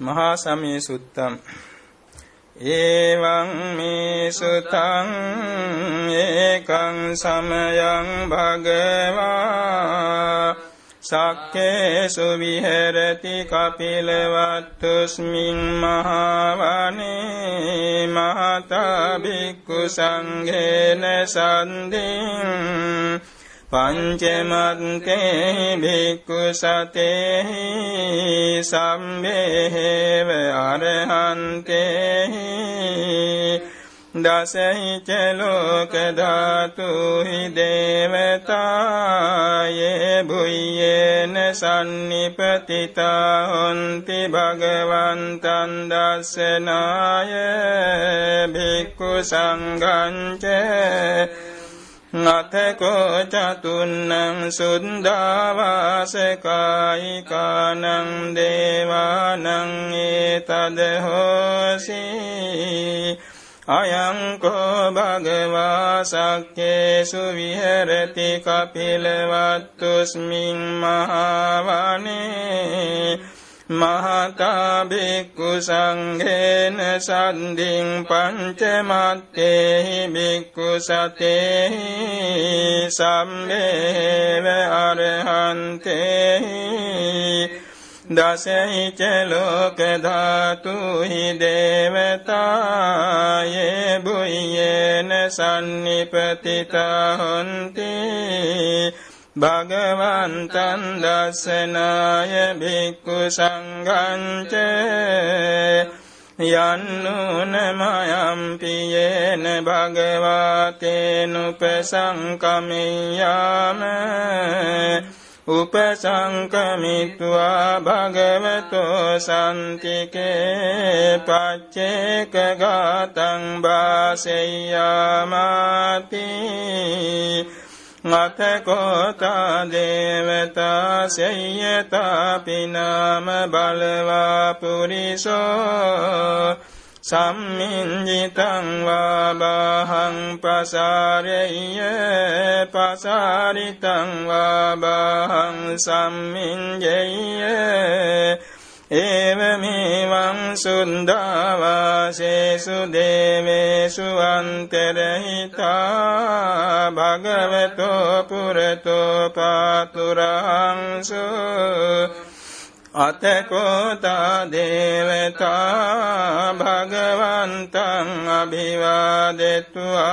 මහා සමී සුත්තම් ඒවං මේ සුතං ඒකං සමයං භගවා සක්කේසු විහෙරති කපිලවත්තුස්මින් මහවනේ මහතා බික්කු සංඝේන සන්දින් පංචමත්තේ භික්ඛු සතේහි සම්මේහෙව අරහන්තේහි දසහි චලෝක ධාතුහි දේවතායේ බුයේන සම්නිපතිතා හොන්ති භගවන්තං දස්සනාය භික්ඛු සංඝංචේ නතකෝ චතුන්නං සුන්දාවාසකායිකානං දේවානං ඒතද හෝසි අයං කෝ භගවා සක්කේසු විහෙරති කපිලවත්තුස්මින් මහවනේ මහතා බික්කු සංඝේන සන්දින් පංචමත්තේහි බික්කු සතේහි සම්මේව අරහන්තේහි දසහිච ලෝක ධාතුහි දේවතායේ බුයේන සම්නිපතිතා හොන්ති භගවන්තං දස්සනාය භික්ඛු සංඝංච යන්නුනමයම් පියේන භගවතේනුපසංකමියාම උපසංකමිත්වා භගවතෝ සන්තිකේ පච්චේක ගාතං වාසෙය්‍යාමාති අතකෝතා දේවතා සෙය්‍යතා පිනාම බලවා පුරිසෝ සම්මින්ජිතං වා බාහං පසාරෙය්‍ය පසාරිතං වා බාහං සම්මින්ජෙය්‍ය ඒවමේවං සුන්දාවාසේසු දේවේසු අන්තරහිතා භගවතෝ පුරතෝ පාතුරංසු අතකෝතා දේවතා භගවන්තං අභිවාදෙත්වා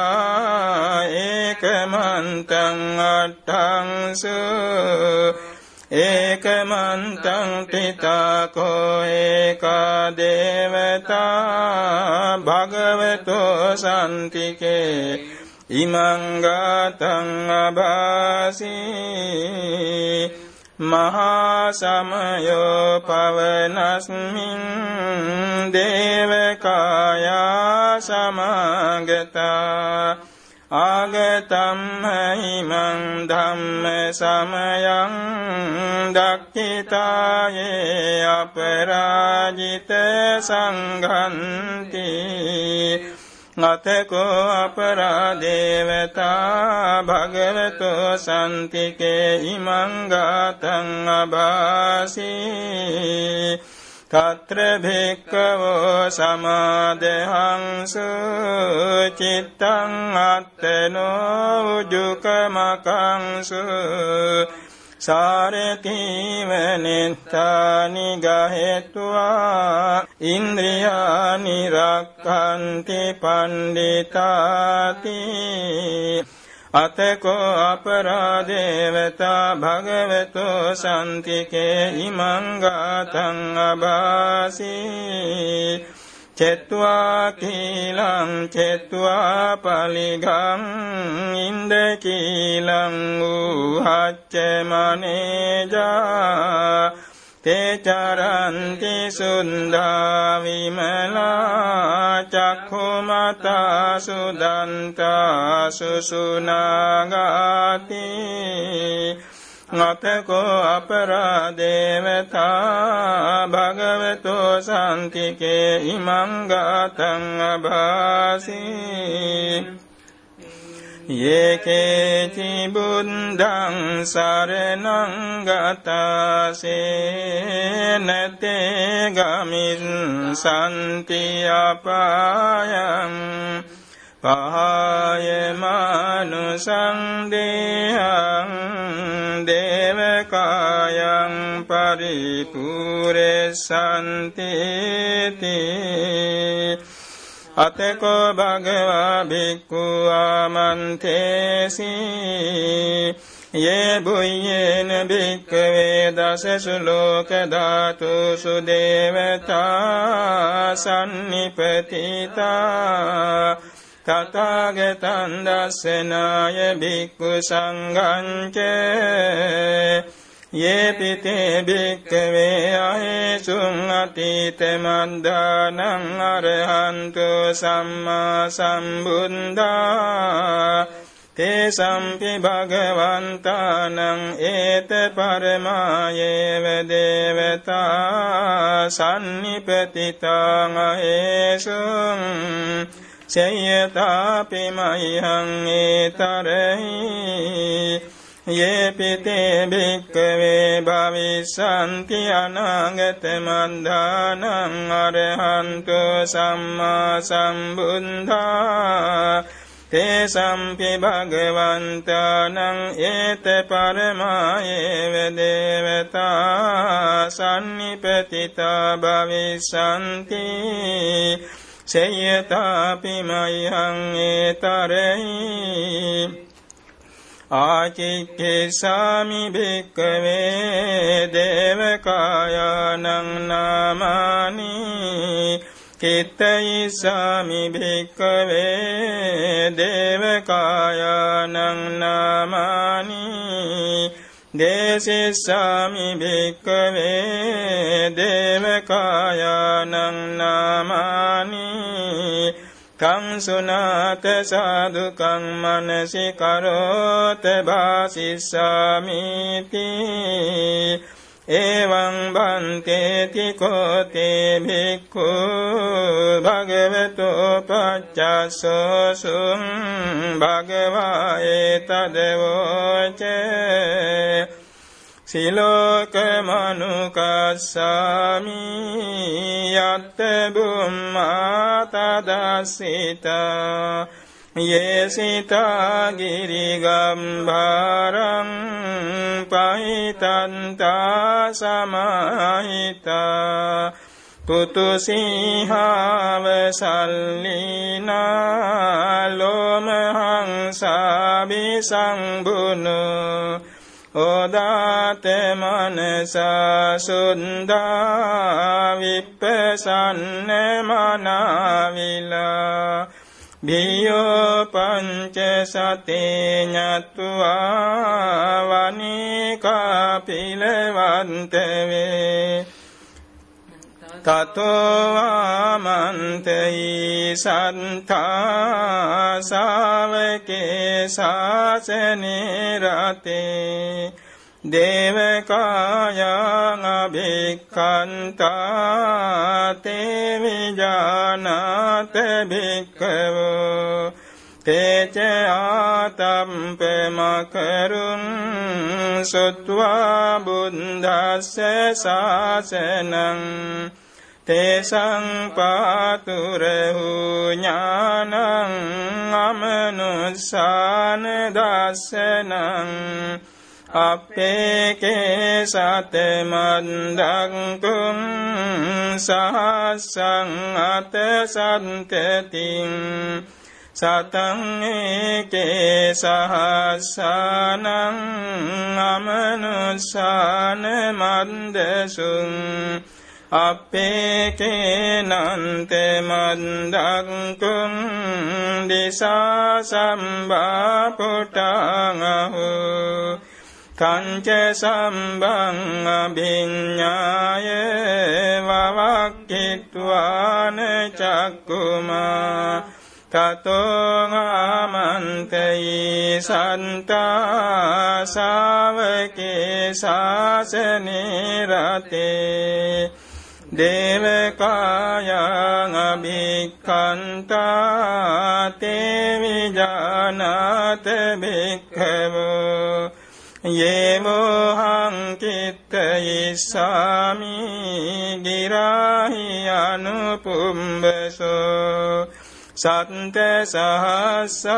ඒකමන්තං අට්ඨංසු ඒකමන්තං තිතාකෝ ඒකා දේවතා භගවතෝ සන්තිකේ ඉමංගතං අභාසී මහා සමයෝ පවනස්මින් දේවකායා සමාගතා ආගතම්මහිමං ධම්ම සමයං දක්ඛිතායේ අපරාජිත සංඝන්ති නතකෝ අපරාදේවතා භගවතෝ සන්තිකේ ඉමං ගාතං අභාසී తత్ర භික්කවෝ සමාදහංසු චිත්තං අත්තනෝ උජුකමකංසු සාරතිවනෙත්තානි ගහෙත්වා ඉන්ද්‍රියානි රක්ඛන්ති පණ්ඩිතාති අතකෝ අපරාදේවතා භගවතෝ සන්තිකේ ඉමංගාතං අභාසී චෙත්වා කීලං චෙත්වා පලිගං ඉන්ද කීලං උහච්ච මනේජා තේචරන්ති සුන්දා විමලා චක්ඛුමතා සුදන්තා සුසුනාගාති නතකෝ අපරාදේවතා භගවතෝ සන්තිකේ ඉමං ගාතං අභාසී යේකේචි බුද්ධං සරණං ගතසේ නතේ ගමින් සන්ති අපායං පහය මනුසං දේහං දේවකායං පරිපූරෙසන්ති අතකෝ භගවා භික්ඛු ආමන්තේසි යේ බුයේන භික්ඛවේ දසසු ලෝක ධාතුසු දේවතා සම්නිපතිතා තථාගතං දස්සනාය භික්ඛු සංඝං යේපිතේ භික්කවේ අයේසුං අතීතමන්දානං අරහන්තු සම්මා සම්බුද්දා තේ සම්පි භගවන්තානං ඒත පරමායේව දේවතා සම්නිපතිතං අයේසුං සේයතාපි මයං ඒතරේ යේපිතේ භික්කවේ භවිස්සන්ති අනාගත මන්දානං අරහන්තු සම්මා සම්බුද්ධා තේසම්පි භගවන්තානං ඒත පරමායේව දේවතා සන්නිපතිතා භවිස්සන්ති සේයතාපි මයං ඒතරෙහි ආචික්කේසාමි භික්කවේ දේවකායානං නාමානි කිත්තයිසාමි භික්කවේ දේවකායානං නාමානි දේශිස්සාමි භික්කවේ දේවකායානං නාමානි කං සුනාත සාදුකං මනසි කරෝත භාසිස්සාමිති එවං බන්තේති කෝතේ භික්ඛු භගවතු පච්චසෝසුං භගවා ඒතදවෝචේ සිලෝකමනුකස්සාමි යත්ත බුම්මාතදස්සිතා. යේසිතා ගිරිගම්භාරං පහිතන්තා සමහිතා තුතුසිහාව සල්ලිනා ලෝමහංසාබි සංබුණු ඕදාත මනසා සුන්දා විප්පසන්න මනාවිලා. බියෝ පංච සතේ ඥත්වා වනිකා පිලවන්තවේ විජානාත භික්ඛවෝ තේච ආතම්ප මකරුන් සුත්වා බුද්දස්ස ශාසනං තේසං පාතුරහු ඥානං අමනුස්සාන දස්සනං අපේකේ සතමන්දංකුම් සහස්සං අත සන්තතින් සතං ඒකේ සහස්සානං අමනුස්සාන මන්දසුං අපේකේනන්ත මන්දක්කුම් දිසා සම්බාපුටාංහු කංච සම්බං අභිඤ්ඥාය වවක්කිත්වාන චක්කුමා තතෝගාමන්තයි සන්තා සාවකේ ශාසනේ රතේ දේවකායං අභික්ඛන්තා තේවිජානාත භික්ඛවෝ යේමෝහං කිත්තයිස්සාමි ගිරාහි අනුපුම්බසෝ සත්ත සහස්සයක්ඛා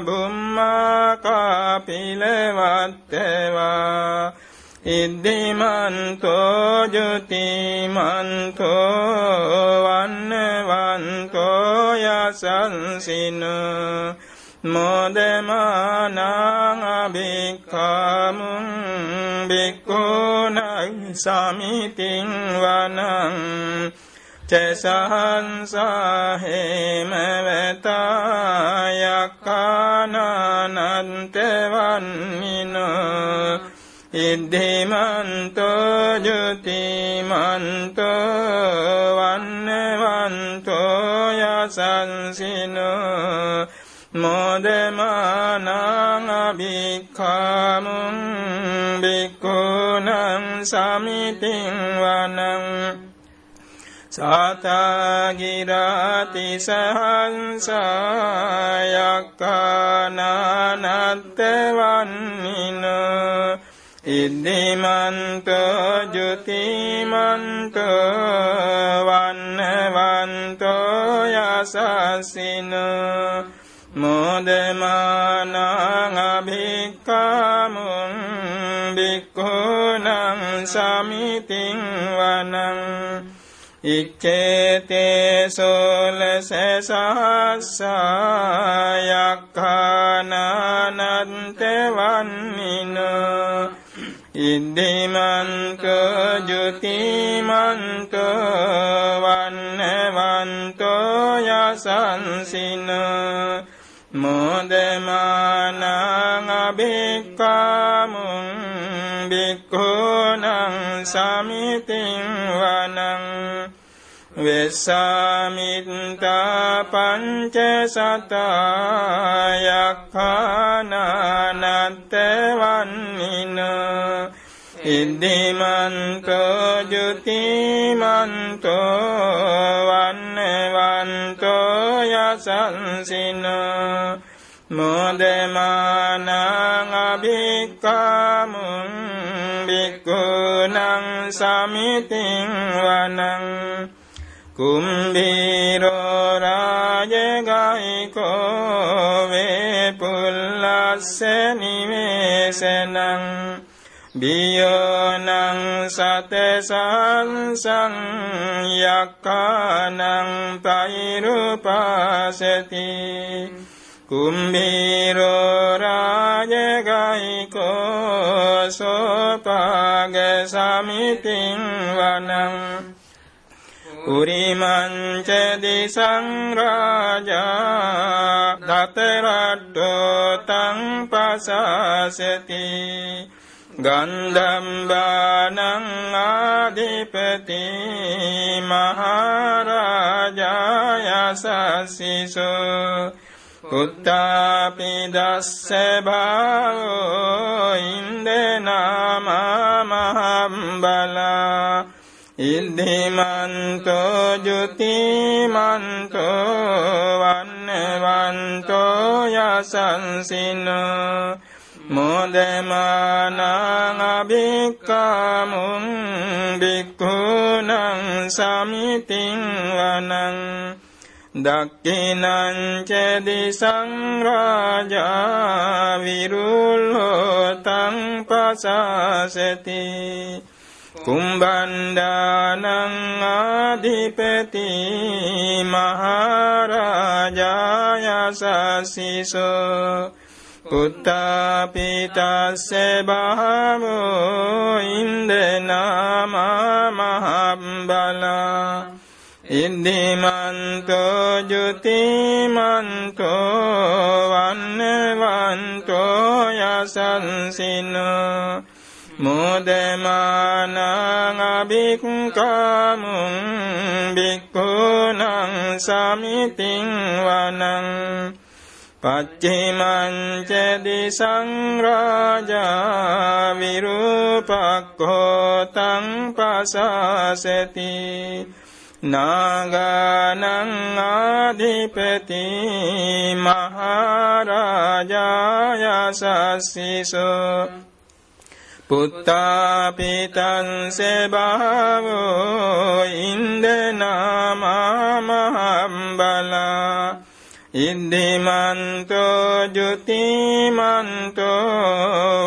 බුම්මා කපිලවත්තේවා ඉද්දිමන්තෝ ජුතිමන්තෝ වන්නවන්තෝ යසන්සිනෝ මොදමානං අභික්ඛාමුං බික්ඛුනං සමිතින් වනං චසහන්සාහෙම වෙතායක්කානන්තවන්නිනෝ ඉද්ධිමන්තෝ ජුතිමන්තෝ වන්නවන්තෝ යසන්සිනෝ මොදමානං අභික්ඛාමුං බික්ඛුනං සමිතින් වනං සාතාගිරාති සහංසායක්කානනත්තවන්නින ඉද්දිමන්ත ජුතිමන්ත වන්නවන්තෝ යසස්සිනෝ මොදමානං අභික්කාමුං බික්ඛුනං සමිතින් වනං ඉච්ඡේතේ සෝලස සහස්සයක්ඛානනන්ත වන්නින ඉද්දිමන්ත ජුතිමන්ත වන්නවන්තෝ යසන්සිනා. මොදමානං අභික්කාමුං බික්ඛුනං සමිතින් වනං වෙස්සාමිත්තා පංච සතායක්ඛානනත්ත වන්නින ඉද්දිමන්තෝ ජුතිමන්තෝ වන්නවන්තෝ යසන්සින මොදමානං අභික්කාමුං බික්ඛුනං සමිතින් වනං කුම්බීරෝ රාජගයිකෝ වේ පුල්ලස්ස නිවේසනං බියෝනං සතසංසං යක්කානං පෛරුපාසති කුම්බීරෝ රාජගයිකෝ සෝපාග සමිතින් වනං උරිමංච දිසංරාජා දතරට්ටෝ තං පසාසති ගන්ධම්බානං ආධිපති මහරාජායසස්සිසෝ උත්තාපි දස්ස භාවෝ ඉන්දනාමා මහම්බලා ඉද්ධිමන්තෝ ජුතිමන්තෝ වන්නවන්තෝ යසන්සිනෝ මොදමානං අභික්කාමුං බික්ඛුනං සමිතින් වනං දක්ඛිනං ච දිසං රාජා විරුල්හෝතං පසසති කුම්බණ්ඩානං ආධිපති මහරජායසසිසෝ. පුත්තාපිතස්ස බහමෝ ඉන්දනාමා මහම්බලා ඉන්දිමන්තෝ ජුතිමන්තෝ වන්නවන්තෝ යසන්සිනෝ. මොදමානං අභික්කාමුං බික්ඛුනං සමිතින් වනං පච්චිමංච දිසං රාජා විරූපක්ඛෝ තං පසසති නාගානං ආධිපති මහරජායසස්සිසෝ පුත්තාපිතන් සෙබාවෝ ඉන්දනාමාමහම්බලා ඉද්දිමන්තෝ ජුතිමන්තෝ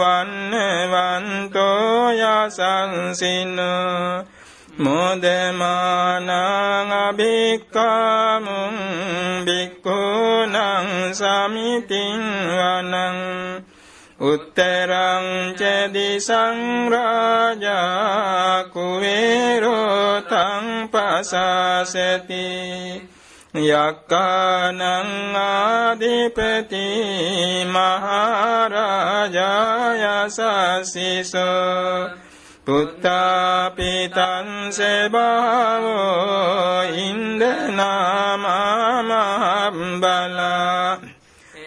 වන්නවන්තෝ යසංසිනෝ මොදමානං අභික්කාමුං බික්ඛුනං සමිතින් වනං උත්තරං ච දිසං රාජා කුවේරෝ තං පසසති යක්කානං ආදිපති මහරජාය සසිසෝ පුත්තාපිතන් සෙබාවෝ ඉන්දනාමහම්බලා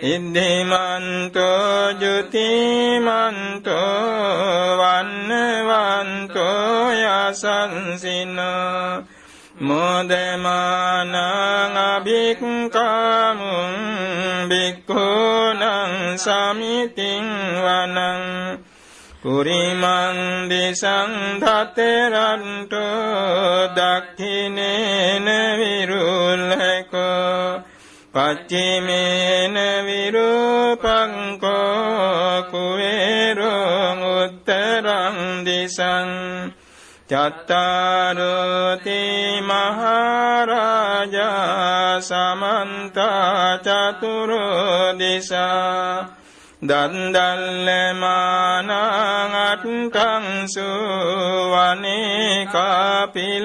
ඉද්ධිමන්තෝ ජුතිමන්තෝ වන්නවන්තෝ යසන්සිනෝ. මොදමානං අභික්කාමුං බික්ඛූනං සමිතින් වනං. පුරිමං දිසං ධතරන්තෝ දක්ඛිනේන විරුල්හකෝ පච්චිමේන විරූපංකෝ කුවේරෝ උත්තරං දිසං චත්තාරෝති මහරජා සමන්තා චතුරෝ දිසා දන්දල්ලමානං අට්ටං සුවනේ කාපිලවත්තවේ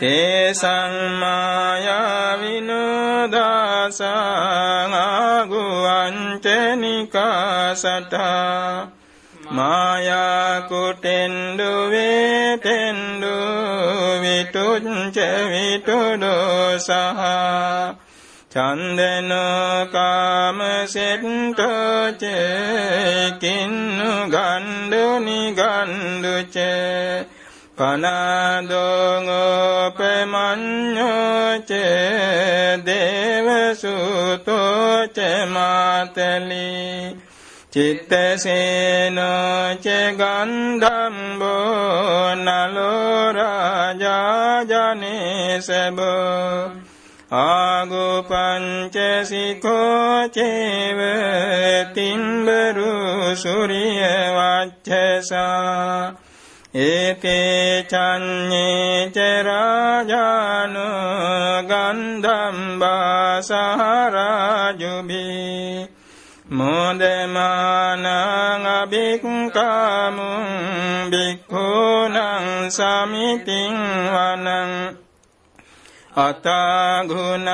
තේසං මායා විනෝදාසං ආගුවංචනිකාසටා මායා කුටෙන්ඩු වේටෙන්ඩු විටුච්ච විටුඩෝ සහ චන්දනකාම සෙට්ටෝචේ කින්නු ගණ්ඩු නිගණ්ඩුචේ පනදෝගෝපමඤ්ඤෝච දේවසුතෝච මාතලි චිත්තසේනෝච ගන්ධම්බෝ නලෝ රාජාජනේසබෝ ආගෝපංචසිකෝ චේව තිම්බරු සූරිය වච්ඡසා ඒතේ චඤ්ඤේ ච රාජානු ගන්ධම්බා සහරාජුබි මොදමානං අභික්කාමුං බික්ඛූනං සමිතින් වනං අතගුණාබසානාගා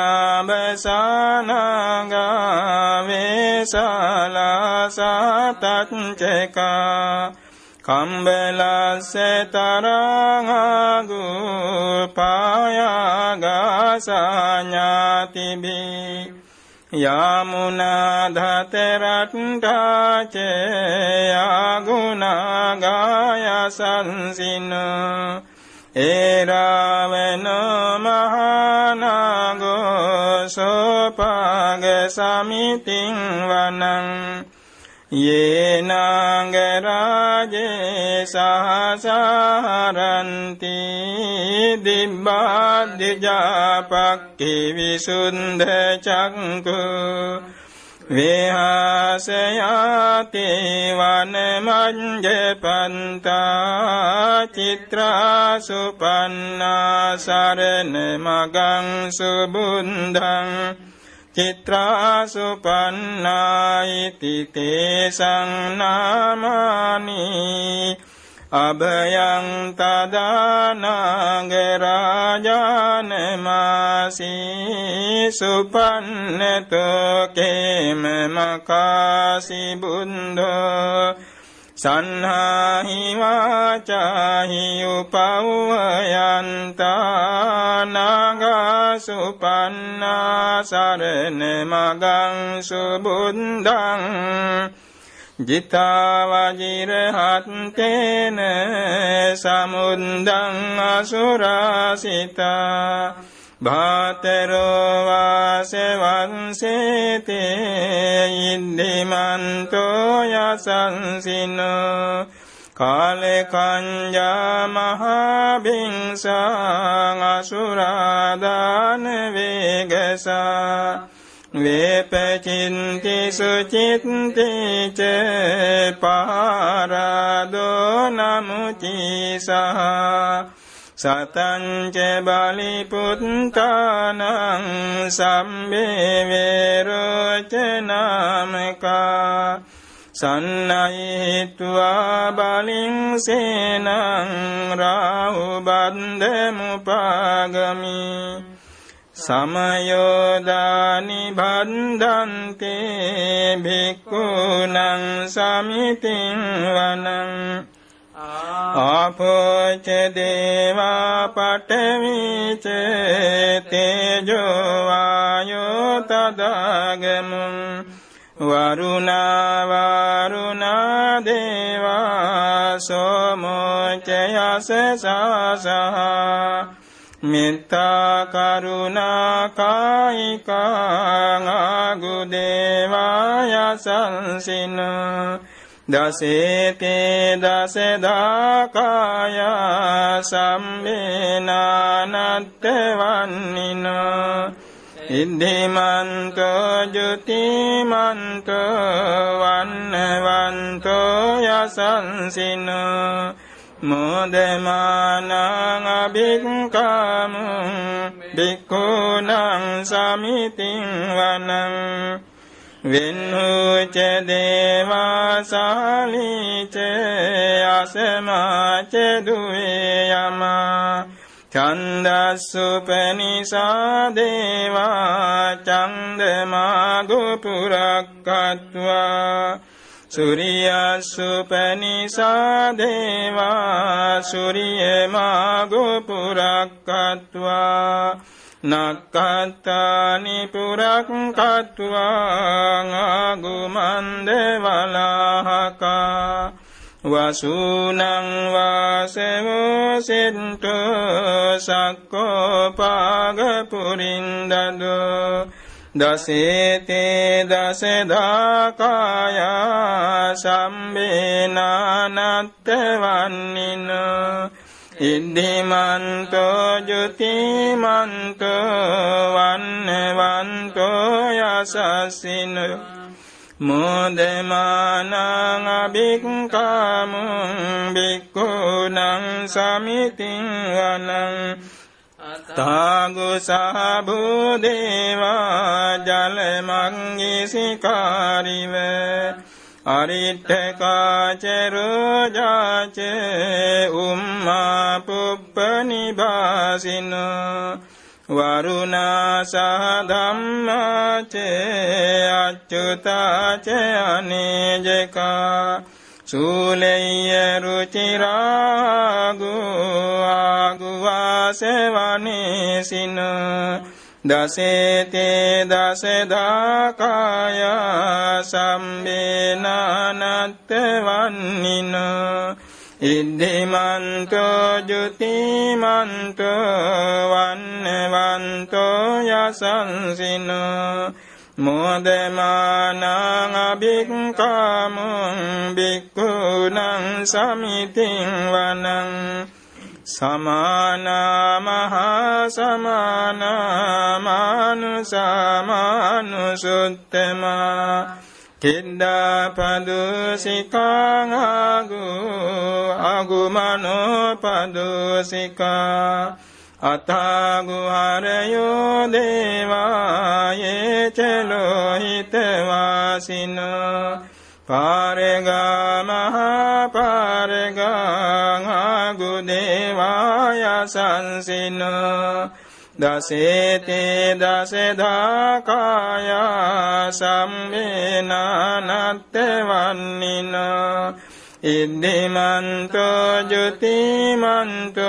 වේසාලා සතච්චකා කම්බලස්ස තරංගු පායාගාසඥාතිබි යාමුනා ධතරට්ටාච යාගුණාගායසන්සින ඒරාවන මහානාගෝ සෝපාග සමිතින් වනං යේනාගරාජේ සහසාරන්ති දිබ්බාද්‍යජාපක්කි විසුන්ද චක්කු. වේහාසයාති වනමංජපන්තා චිත්‍රාසුපන්නා සරණ මගං සුබුන්දං චිත්‍රාසුපන්නායිති තේසං නාමානි අභයං තදානාගරාජානමාසී සුපන්නතෝ කේම මකාසි බුන්දෝ සන්හාහි වාචාහි උපව්වයන්තා නාගසුපන්නා සරණ මගං සුබුන්දං ජිතාවජිරහත්තේන සමුන්දං අසුරාසිතා භාතරෝ වාසවංසේතේ ඉන්දිමන්තෝ යසංසිනෝ කාලකංජා මහාබිංසං අසුරාදාන වේගසා වේපචින්ති සුචිත්ති ච පාරාදෝ නමුචිසහා සතංච බලිපුත්තානං සම්බේවේරෝචනාමකා සන්නයිත්වා බලින් සේනං රාහුබන්ධමුපාගමි සමයෝදානි බන්ධන්තේ භික්කුණං සමිතින් වනං ආපෝච දේවා පඨවිච තේජෝ වායෝ තදාගමුං වරුණා වරුණා දේවා සෝමෝච යස සාසහා මෙත්තා කරුණා කායිකා ආගු දේවා යසංසිනා දසේතේ දසදාකාය සම්මේනානත්ත වන්නින ඉද්ධිමන්ත ජුතිමන්ත වන්නවන්තෝ යසන්සින. මොදමානං අභික්කාමුං බික්කුණං සමිතින් වනං. වින්හුච දේවාසාලිච අසමාච දුවේ යමා චන්දස්සුපනිසා දේවා චන්දමාගුපුරක්කත්වා සුරියස්සුපනිසා දේවා සුරියමාගුපුරක්කත්වා නක්කත්තානි පුරක්කත්වා ගුමන්ද වලාහකා වසූනං වාසවෝ සින්තු සක්කෝපාගපුරින්දදෝ දසේතේ දසදාකාය සම්බේනානත්ත වන්නිනෝ ඉද්ධිමන්තෝ ජුතිමන්තෝ වන්නවන්තෝ යසස්සින මෝදමානං අභික්කාමුං බික්කුණං සමිතින් වනං තාගු සහබුදේවා ජලමංගිසිකාරිවේ අරිට්ඨකාචරෝජාච උම්මා පුප්පනිබාසින වරුණා සහධම්මාච අච්චුතාච අනේජකා සූලෙය්‍ය රුචිරාගු ආගුවාසවනේසින දසේතේ දසදාකාය සම්බේනානත්ත වන්නින ඉද්ධිමන්තෝ ජුතිමන්තෝ වන්නවන්තෝ යසංසින මෝදමානං අභික්කාමුං බික්කුණං සමිතින් වනං සමානාමහා සමානාමානුසමානුසුත්තමා කිද්දාපදුසිකාංගු අගුමනෝ පදුසිකා අතාගුහරයෝ දේවායේ චලෝහිතවාසිනෝ පාරගා මහපාරගා ගුදේවාය සංසින දසේතේ දසදාකාය සම්මේනානත්ත වන්නින ඉද්ධිමන්තෝ ජුතිමන්තෝ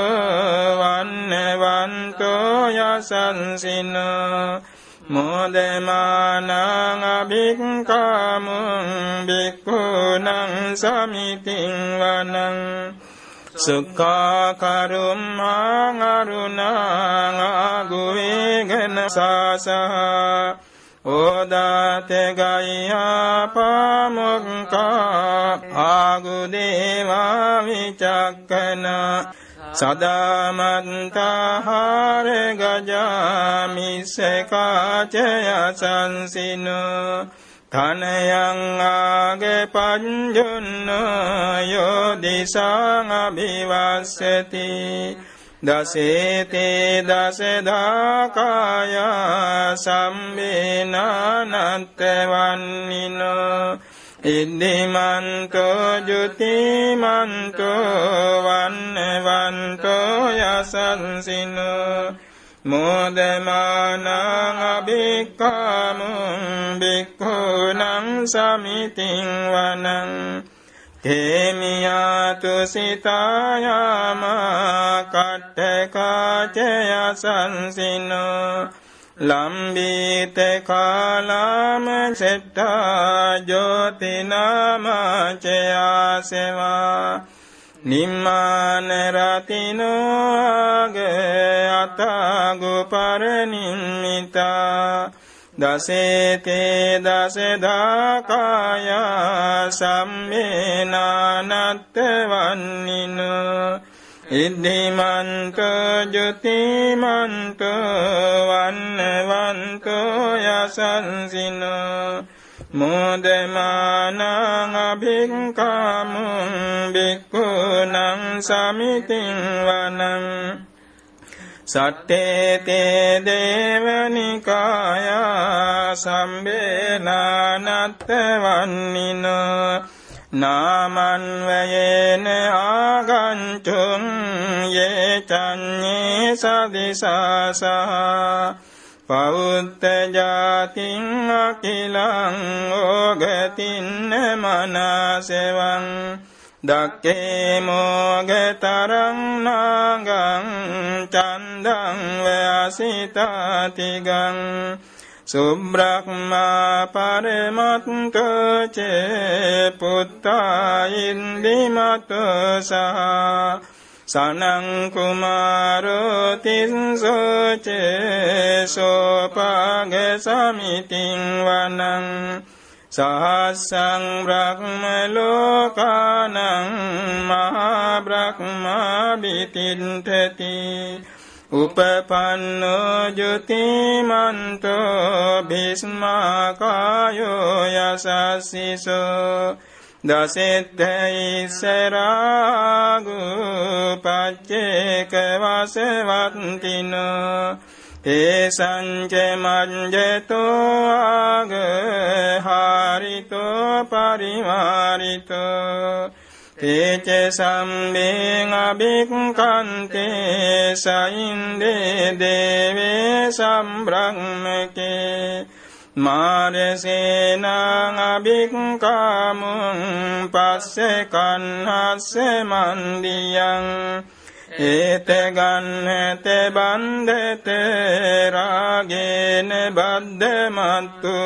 වන්නවන්තෝ යසන්සිනෝ මොදමානං අභික්කාමුං බික්කුණං සමිතින් වනං සුක්ඛාකරුම්මාං අරුණං ආගුවේගන සාසහ. ඕදාතේ ගයියා පාමුක්ඛා ආගුදේවා විචක්කන. සදාමන්තාහාර ගජාමිස්සකාචය සංසිනෝ. තනයං ආගේ පංජුන්න යෝදිසං අභිවස්සති. දසේතේ දසදාකාය සම්බේනානත්තවන්නිනෝ. ඉද්දිමන්තෝ ජුතිමන්තෝ වන්නවන්තෝ යසන්සිනෝ. මෝදමානං අභික්කාමුං බික්ඛූනං සමිතින් වනං තේමියාතු සිතායාමා කට්ඨකාචය සංසිනෝ ලම්බීත කාලාම සෙට්ඨා ජෝතිනාමාචයාසෙවා නිම්මාන රතිනෝගේ අතාගු පරනිම්මිතා දසේතේ දසදාකාය සම්මේනානත්ත වන්නිනෝ ඉද්ධිමන්ත ජුතිමන්ත වන්නවන්තෝ යසන්සිනෝ. මෝදමානං අභික්කාමුං බික්ඛුනං සමිතින් වනං. සට්ඨේතේ දේවනිකාය සම්බේනානත්ත වන්නිනෝ නාමන්වයේන ආගංචුං යේ චඤ්ඤේ සදිසාසා පෞත්ත ජාතින් අකිලං ඕගතින්න මනසෙවං දක්කේ මෝගතරං නාගං චන්දං ව්‍යසිතාතිගං සුබ්‍රක්මා පරමත්කචේ පුත්තා ඉන්දිමතෝ සහ සනං කුමාරෝ තිස්සෝචේ සෝපාග සමිතින් වනං සහස්සං බ්‍රහ්ම ලෝකානං මහා බ්‍රහ්මා බිතින්තති උපපන්නෝ ජුතිමන්තෝ භිස්මාකායෝ යසස්සිසෝ. දසෙත්තයිසරාගු පච්චේක වසවත්තිනෝ තේසංච මංජතෝ ආග හාරිතෝ පරිවාරිතෝ තේච සම්බේං අභික්කන්තේ සයින්දේ දේවේ සම්බ්‍රහ්මකේ මාරසේනං අභික්කාමුං පස්සේ කන්හස්ස මන්දියං ඒත ගන්නත බන්ධත රාගේන බද්ධමත්තුවේ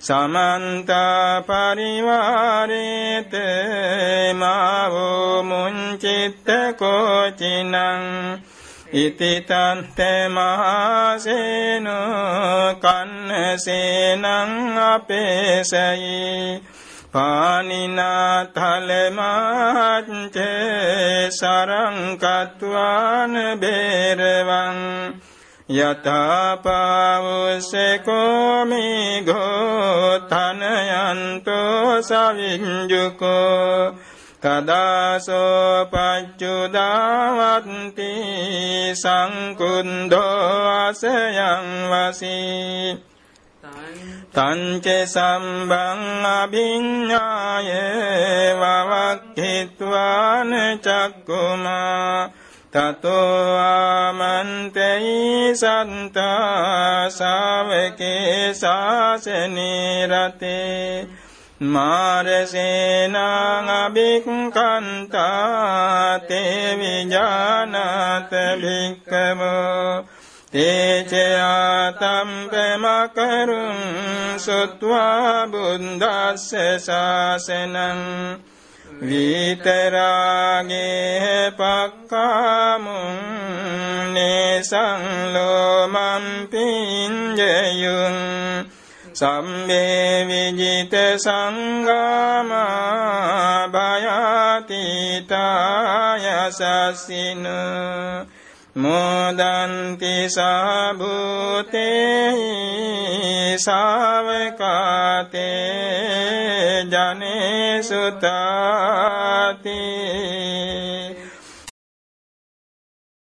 සමන්ත පරිවාරේත මාවෝ මුංචිත්ත කෝචිනං ඉතිතන්ත මහසේනු කන්නසේනං අපේසයි පානිනා තලමාච්ච සරංකත්වාන බේරවං යථාපාවුසෙකෝමි ගෝතනයන්තෝ සවිංජුකෝ තදාසෝ පච්චුදාවත්ති සංකුන්දෝ අසයං වසී තංච සම්බං අභිඤ්ඤාය වවක්ඛිත්වාන චක්කුමා තතෝ ආමන්තයි සන්තා ශාවකේ ශාසනේ රතේ මාරසේනං අභික්කන්තා තේ විජානත භික්කමෝ තේචයාතම්පමකරුම් සුත්වා බුද්දස්ස ශාසනං විතරාගේ පක්කාමුන් නේසං ලෝමම් පිඤ්ජයුං සම්මේ විජිත සංගාමා භයාතිතායසස්සිනෝ මොදන්ති සාභූතේ සාවකාතේ ජනේසුතාති